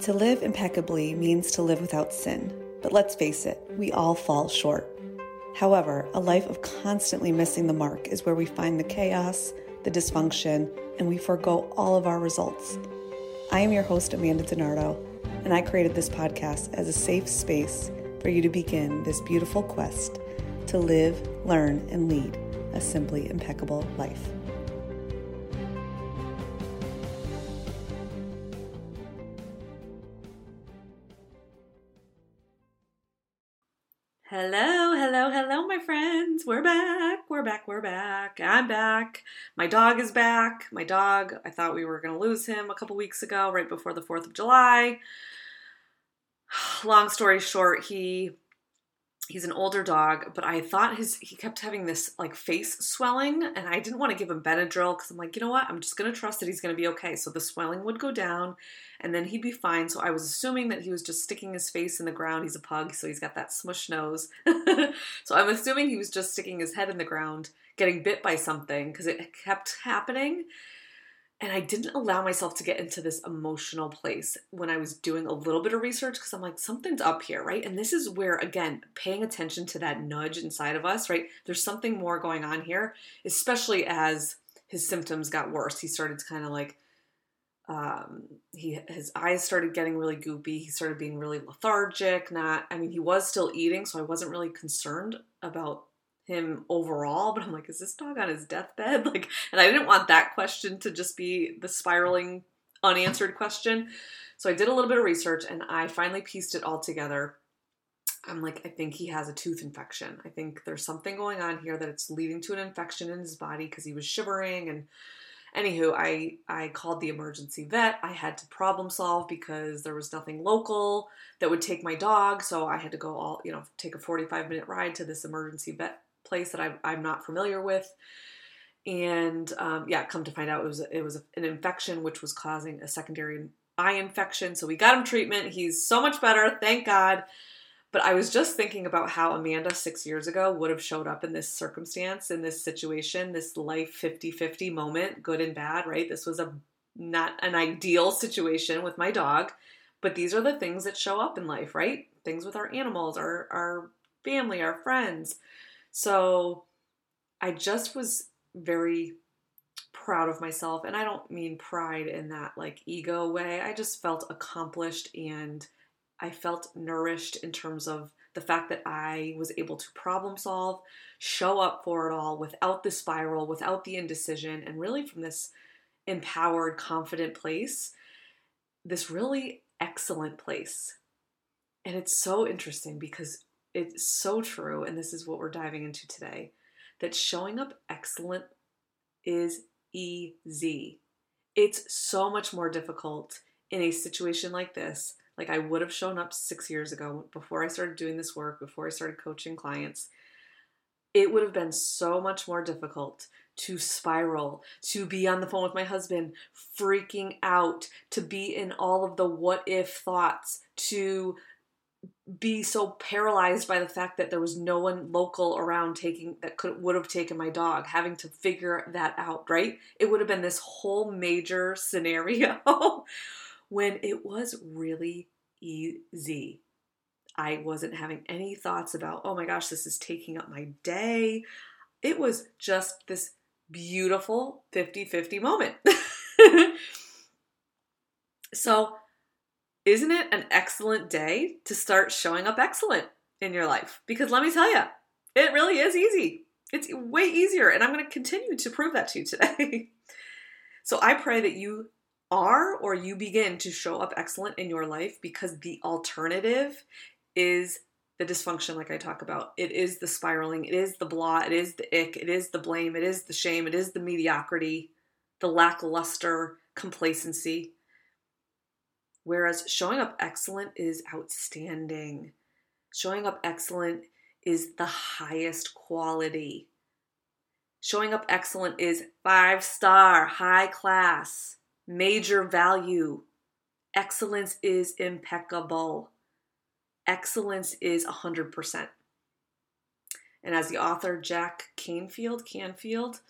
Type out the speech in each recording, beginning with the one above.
To live impeccably means to live without sin, but let's face it, we all fall short. However, a life of constantly missing the mark is where we find the chaos, the dysfunction, and we forego all of our results. I am your host, Amanda DiNardo, and I created this podcast as a safe space for you to begin this beautiful quest to live, learn, and lead a simply impeccable life. Friends. We're back. We're back. We're back. I'm back. My dog is back. My dog, I thought we were going to lose him a couple weeks ago, right before the 4th of July. Long story short, he he's an older dog, but I thought his he kept having this like face swelling, and I didn't want to give him Benadryl because I'm like, you know what? I'm just gonna trust that he's gonna be okay. So the swelling would go down, and then he'd be fine. So I was assuming that he was just sticking his face in the ground. He's a pug, so he's got that smush nose. so I'm assuming he was just sticking his head in the ground, getting bit by something because it kept happening. And I didn't allow myself to get into this emotional place when I was doing a little bit of research because I'm like, something's up here, right? And this is where, again, paying attention to that nudge inside of us, right? There's something more going on here, especially as his symptoms got worse. He started to kind of like, um, he his eyes started getting really goopy. He started being really lethargic. Not, I mean, he was still eating, so I wasn't really concerned about him overall, but I'm like, is this dog on his deathbed? Like, and I didn't want that question to just be the spiraling unanswered question. So I did a little bit of research and I finally pieced it all together. I'm like, I think he has a tooth infection. I think there's something going on here that it's leading to an infection in his body because he was shivering and anywho, I I called the emergency vet. I had to problem solve because there was nothing local that would take my dog, so I had to go all, you know, take a 45 minute ride to this emergency vet place that I'm, I'm not familiar with. And um, yeah, come to find out, it was it was an infection which was causing a secondary eye infection. So we got him treatment. He's so much better, thank God. But I was just thinking about how Amanda six years ago would have showed up in this circumstance, in this situation, this life 50 50 moment, good and bad, right? This was a not an ideal situation with my dog, but these are the things that show up in life, right? Things with our animals, our, our family, our friends. So I just was very proud of myself. And I don't mean pride in that like ego way. I just felt accomplished and I felt nourished in terms of the fact that I was able to problem solve, show up for it all without the spiral, without the indecision, and really from this empowered, confident place, this really excellent place. And it's so interesting because it's so true, and this is what we're diving into today that showing up excellent is easy. It's so much more difficult in a situation like this. Like I would have shown up six years ago before I started doing this work, before I started coaching clients. It would have been so much more difficult to spiral, to be on the phone with my husband, freaking out, to be in all of the what if thoughts, to be so paralyzed by the fact that there was no one local around taking that could would have taken my dog having to figure that out right? It would have been this whole major scenario when it was really easy. I wasn't having any thoughts about oh my gosh this is taking up my day. It was just this beautiful 50-50 moment. So isn't it an excellent day to start showing up excellent in your life? Because let me tell you, it really is easy. It's way easier, and I'm going to continue to prove that to you today. so I pray that you are or you begin to show up excellent in your life because the alternative is the dysfunction, like I talk about. It is the spiraling, it is the blah, it is the ick, it is the blame, it is the shame, it is the mediocrity, the lackluster complacency. Whereas showing up excellent is outstanding. Showing up excellent is the highest quality. Showing up excellent is five star, high class, major value. Excellence is impeccable. Excellence is 100%. And as the author Jack Canfield, Canfield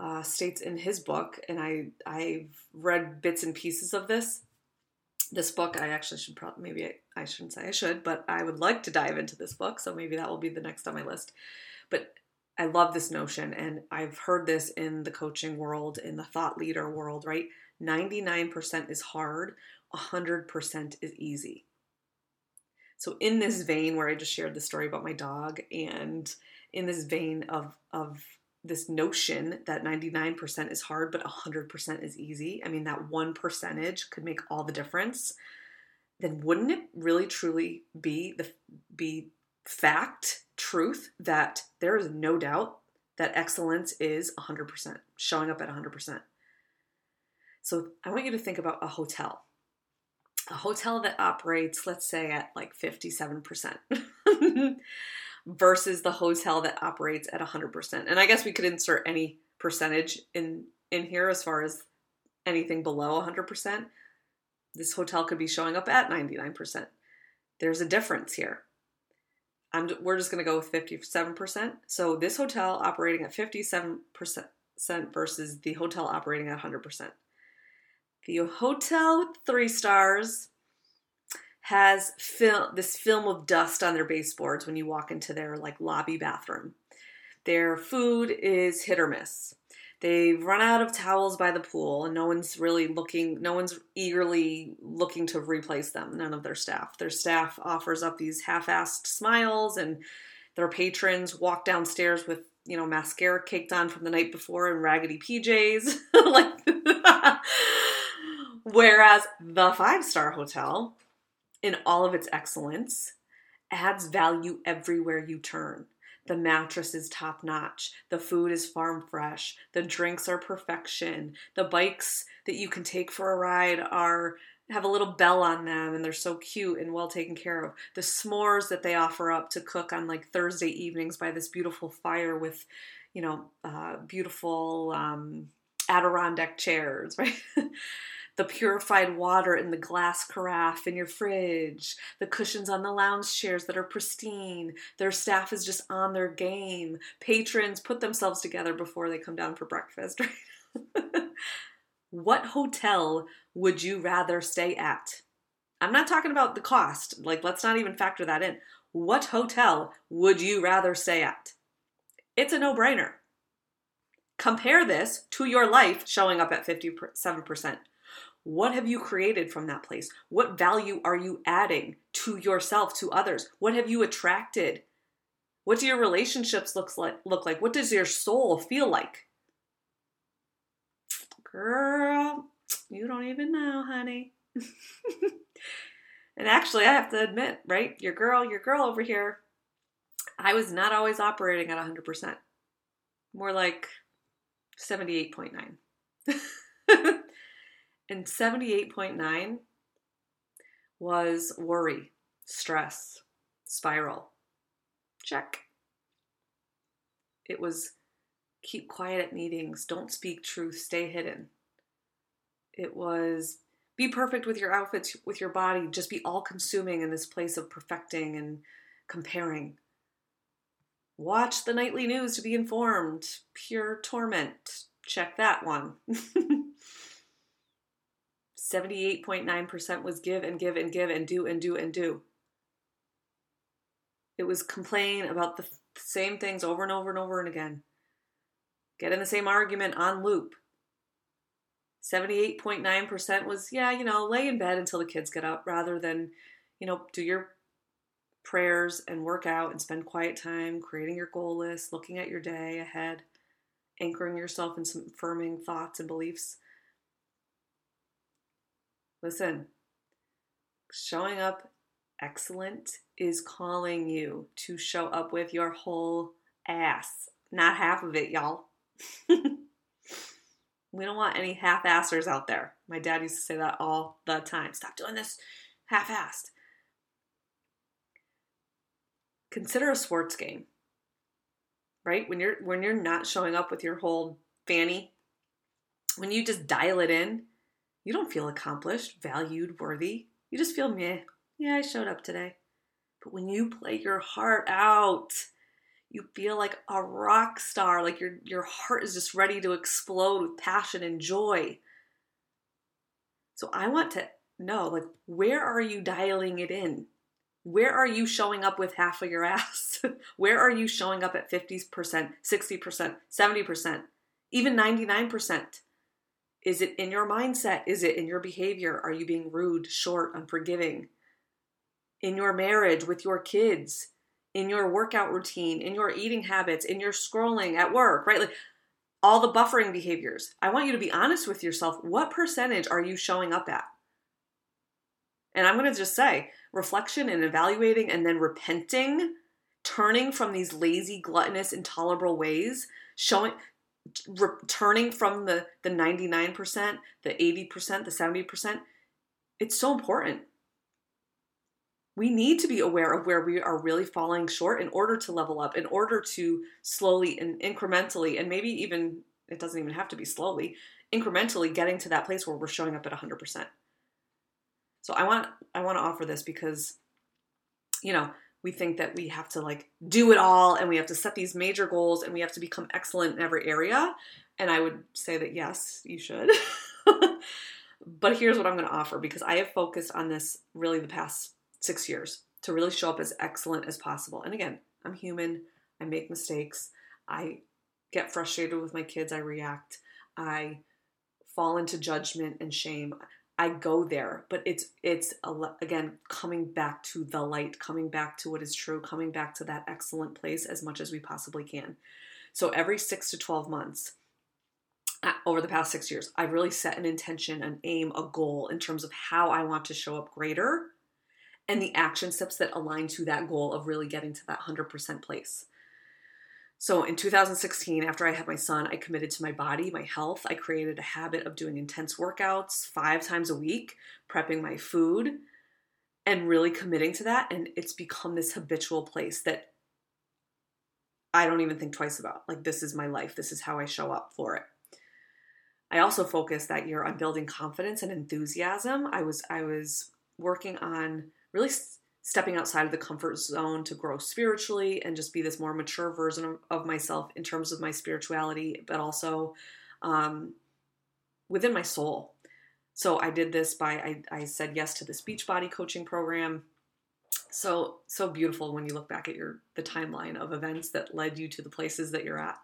uh, states in his book, and I, I've read bits and pieces of this, this book, I actually should probably, maybe I, I shouldn't say I should, but I would like to dive into this book. So maybe that will be the next on my list. But I love this notion, and I've heard this in the coaching world, in the thought leader world, right? 99% is hard, 100% is easy. So, in this vein, where I just shared the story about my dog, and in this vein of, of this notion that 99% is hard, but 100% is easy, I mean, that one percentage could make all the difference, then wouldn't it really truly be the be fact, truth that there is no doubt that excellence is 100%, showing up at 100%. So I want you to think about a hotel. A hotel that operates, let's say, at like 57%. versus the hotel that operates at 100%. And I guess we could insert any percentage in in here as far as anything below 100%. This hotel could be showing up at 99%. There's a difference here. I'm, we're just going to go with 57%. So this hotel operating at 57% versus the hotel operating at 100%. The hotel with three stars has fil- this film of dust on their baseboards when you walk into their like lobby bathroom. Their food is hit or miss. They've run out of towels by the pool and no one's really looking, no one's eagerly looking to replace them, none of their staff. Their staff offers up these half assed smiles and their patrons walk downstairs with, you know, mascara caked on from the night before and raggedy PJs. like, whereas the five star hotel, in all of its excellence, adds value everywhere you turn. The mattress is top notch. The food is farm fresh. The drinks are perfection. The bikes that you can take for a ride are have a little bell on them and they're so cute and well taken care of. The s'mores that they offer up to cook on like Thursday evenings by this beautiful fire with, you know, uh, beautiful um, Adirondack chairs, right? The purified water in the glass carafe in your fridge, the cushions on the lounge chairs that are pristine. Their staff is just on their game. Patrons put themselves together before they come down for breakfast. what hotel would you rather stay at? I'm not talking about the cost. Like, let's not even factor that in. What hotel would you rather stay at? It's a no brainer. Compare this to your life showing up at 57%. What have you created from that place? What value are you adding to yourself, to others? What have you attracted? What do your relationships looks like look like? What does your soul feel like? Girl, you don't even know, honey. and actually, I have to admit, right? Your girl, your girl over here, I was not always operating at 100%. More like 78.9. And 78.9 was worry, stress, spiral. Check. It was keep quiet at meetings, don't speak truth, stay hidden. It was be perfect with your outfits, with your body, just be all consuming in this place of perfecting and comparing. Watch the nightly news to be informed. Pure torment. Check that one. 78.9% was give and give and give and do and do and do. It was complain about the same things over and over and over and again. Get in the same argument on loop. 78.9% was, yeah, you know, lay in bed until the kids get up rather than, you know, do your prayers and work out and spend quiet time creating your goal list, looking at your day ahead, anchoring yourself in some affirming thoughts and beliefs. Listen, showing up excellent is calling you to show up with your whole ass, not half of it, y'all. we don't want any half assers out there. My dad used to say that all the time. Stop doing this half assed. Consider a sports game. Right? When you're when you're not showing up with your whole fanny, when you just dial it in, you don't feel accomplished, valued, worthy. You just feel meh. Yeah, I showed up today. But when you play your heart out, you feel like a rock star, like your your heart is just ready to explode with passion and joy. So I want to know like where are you dialing it in? Where are you showing up with half of your ass? where are you showing up at 50%, 60%, 70%, even 99%? Is it in your mindset? Is it in your behavior? Are you being rude, short, unforgiving? In your marriage with your kids, in your workout routine, in your eating habits, in your scrolling at work, right? Like all the buffering behaviors. I want you to be honest with yourself. What percentage are you showing up at? And I'm going to just say reflection and evaluating and then repenting, turning from these lazy, gluttonous, intolerable ways, showing returning from the the 99%, the 80%, the 70%. It's so important. We need to be aware of where we are really falling short in order to level up, in order to slowly and incrementally, and maybe even, it doesn't even have to be slowly, incrementally getting to that place where we're showing up at 100%. So I want I want to offer this because you know, we think that we have to like do it all and we have to set these major goals and we have to become excellent in every area. And I would say that yes, you should. but here's what I'm going to offer because I have focused on this really the past 6 years to really show up as excellent as possible. And again, I'm human. I make mistakes. I get frustrated with my kids. I react. I fall into judgment and shame. I go there, but it's it's again coming back to the light, coming back to what is true, coming back to that excellent place as much as we possibly can. So every 6 to 12 months uh, over the past 6 years, I've really set an intention, an aim, a goal in terms of how I want to show up greater and the action steps that align to that goal of really getting to that 100% place. So in 2016, after I had my son, I committed to my body, my health. I created a habit of doing intense workouts five times a week, prepping my food, and really committing to that. And it's become this habitual place that I don't even think twice about. Like, this is my life, this is how I show up for it. I also focused that year on building confidence and enthusiasm. I was I was working on really stepping outside of the comfort zone to grow spiritually and just be this more mature version of, myself in terms of my spirituality, but also um, within my soul. So I did this by I, I said yes to this Beachbody coaching program. So so beautiful when you look back at your the timeline of events that led you to the places that you're at.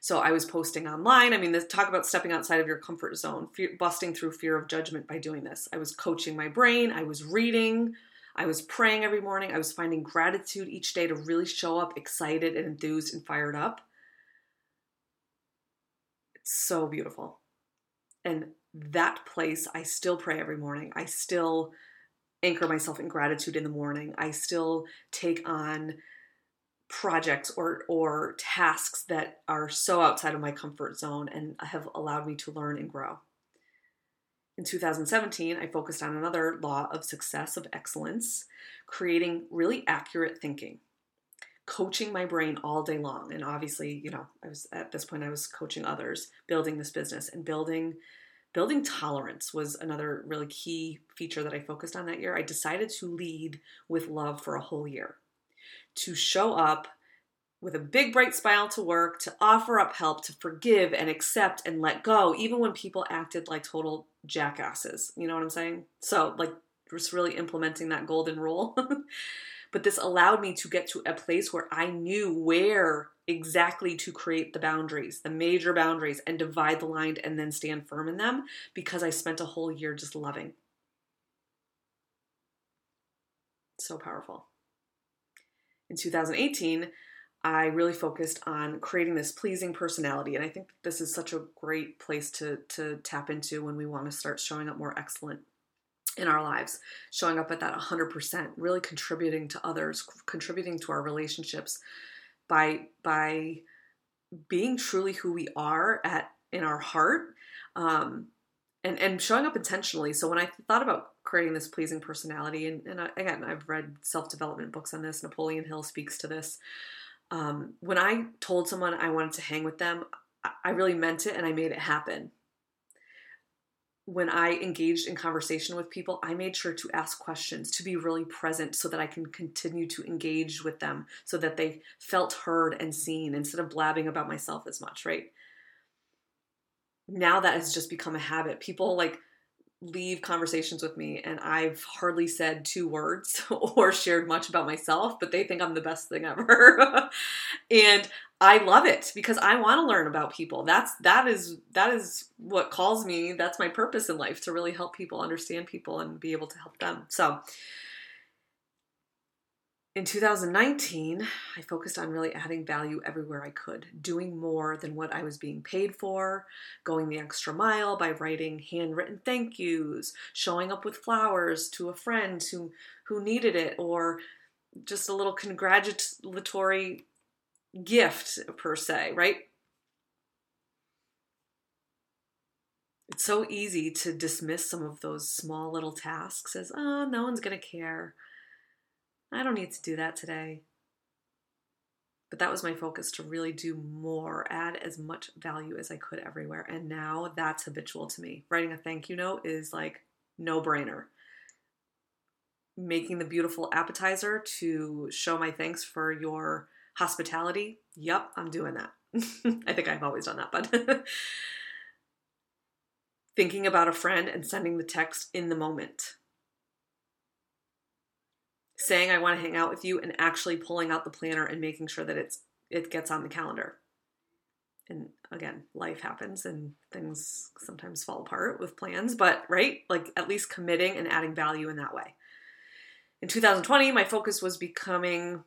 So I was posting online. I mean, this talk about stepping outside of your comfort zone, busting through fear of judgment by doing this. I was coaching my brain. I was reading. I was praying every morning. I was finding gratitude each day to really show up excited and enthused and fired up. It's so beautiful. And that place, I still pray every morning. I still anchor myself in gratitude in the morning. I still take on projects or or tasks that are so outside of my comfort zone and have allowed me to learn and grow. In 2017, I focused on another law of success, of excellence, creating really accurate thinking, coaching my brain all day long. And obviously, you know, I was at this point, I was coaching others, building this business and building. Building tolerance was another really key feature that I focused on that year. I decided to lead with love for a whole year, to show up with a big bright smile to work, to offer up help, to forgive and accept and let go, even when people acted like total jackasses. You know what I'm saying? So, like, just really implementing that golden rule. but this allowed me to get to a place where I knew where exactly to create the boundaries, the major boundaries, and divide the line and then stand firm in them because I spent a whole year just loving. So powerful. In 2018, I really focused on creating this pleasing personality. And I think this is such a great place to, to tap into when we want to start showing up more excellent in our lives, showing up at that 100%, really contributing to others, contributing to our relationships by, by being truly who we are at in our heart um, and, and showing up intentionally. So when I thought about creating this pleasing personality, and, and I, again, I've read self development books on this, Napoleon Hill speaks to this um, when I told someone I wanted to hang with them, I really meant it and I made it happen. When I engaged in conversation with people, I made sure to ask questions, to be really present so that I can continue to engage with them so that they felt heard and seen instead of blabbing about myself as much, right? Now that has just become a habit. People like leave conversations with me and I've hardly said two words or shared much about myself, but they think I'm the best thing ever. and I love it because I want to learn about people. That's that is that is what calls me. That's my purpose in life to really help people understand people and be able to help them. So in 2019, I focused on really adding value everywhere I could, doing more than what I was being paid for, going the extra mile by writing handwritten thank yous, showing up with flowers to a friend who, who needed it, or just a little congratulatory gift, per se, right? It's so easy to dismiss some of those small little tasks as, oh, no one's going to care I don't need to do that today. But that was my focus to really do more, add as much value as I could everywhere. And now that's habitual to me. Writing a thank you note is like no brainer. Making the beautiful appetizer to show my thanks for your hospitality. Yep, I'm doing that. I think I've always done that, but thinking about a friend and sending the text in the moment saying I want to hang out with you and actually pulling out the planner and making sure that it's it gets on the calendar. And again, life happens and things sometimes fall apart with plans, but right? Like at least committing and adding value in that way. In 2020, my focus was becoming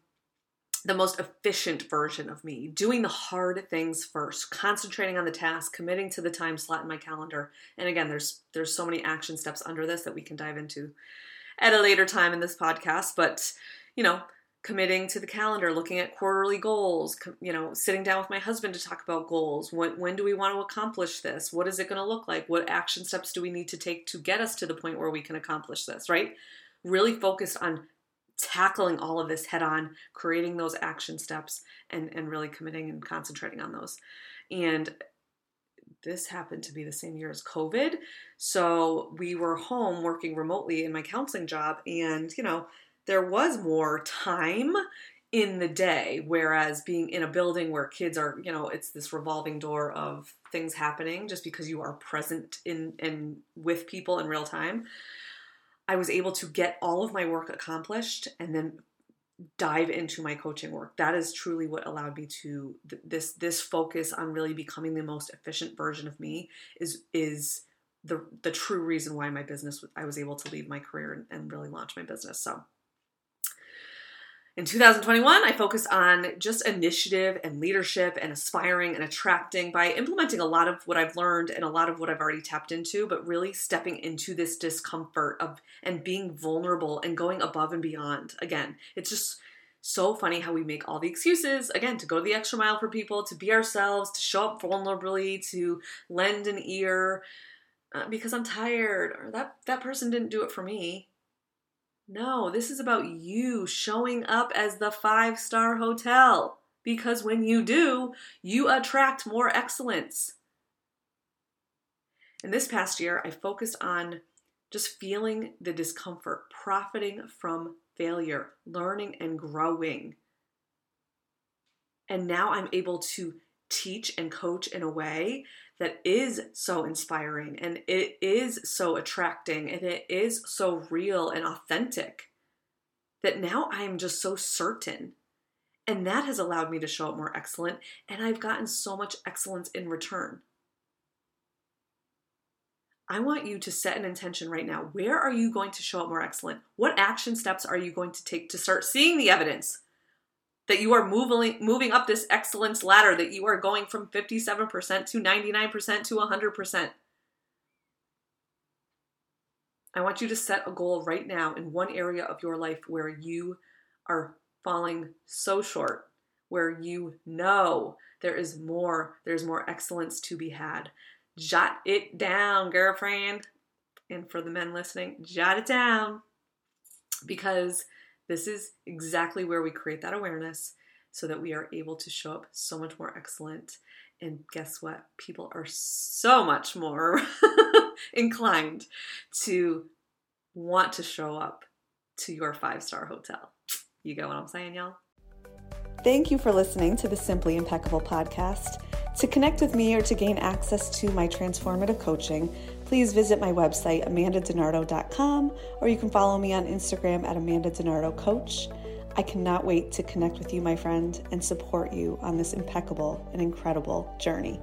the most efficient version of me, doing the hard things first, concentrating on the task, committing to the time slot in my calendar. And again, there's there's so many action steps under this that we can dive into at a later time in this podcast, but you know, committing to the calendar, looking at quarterly goals, you know, sitting down with my husband to talk about goals. When, when do we want to accomplish this? What is it going to look like? What action steps do we need to take to get us to the point where we can accomplish this, right? Really focused on tackling all of this head on, creating those action steps, and, and really committing and concentrating on those. And this happened to be the same year as COVID. So we were home working remotely in my counseling job, and you know, there was more time in the day whereas being in a building where kids are you know it's this revolving door of things happening just because you are present in and with people in real time i was able to get all of my work accomplished and then dive into my coaching work. That is truly what allowed me to th- this this focus on really becoming the most efficient version of me is is the the true reason why my business I was able to leave my career and, and really launch my business. So in 2021, I focused on just initiative and leadership and aspiring and attracting by implementing a lot of what I've learned and a lot of what I've already tapped into, but really stepping into this discomfort of and being vulnerable and going above and beyond. Again, it's just so funny how we make all the excuses again to go the extra mile for people, to be ourselves, to show up vulnerably, to lend an ear uh, because I'm tired or that that person didn't do it for me. No, this is about you showing up as the five star hotel. Because when you do, you attract more excellence. In this past year, I focused on just feeling the discomfort, profiting from failure, learning and growing. And now I'm able to teach and coach in a way that is so inspiring and it is so attracting and it is so real and authentic that now I am just so certain. And that has allowed me to show up more excellent, and I've gotten so much excellence in return. I want you to set an intention right now. Where are you going to show up more excellent? What action steps are you going to take to start seeing the evidence that you are moving moving up this excellence ladder that you are going from 57% to 99% to 100%. I want you to set a goal right now in one area of your life where you are falling so short, where you know there is more, there's more excellence to be had. Jot it down, girlfriend. And for the men listening, jot it down because this is exactly where we create that awareness so that we are able to show up so much more excellent. And guess what? People are so much more inclined to want to show up to your five star hotel. You get what I'm saying, y'all? Thank you for listening to the Simply Impeccable podcast. To connect with me or to gain access to my transformative coaching, please visit my website, amandadenardo.com, or you can follow me on Instagram at Amanda Denardo Coach. I cannot wait to connect with you, my friend, and support you on this impeccable and incredible journey.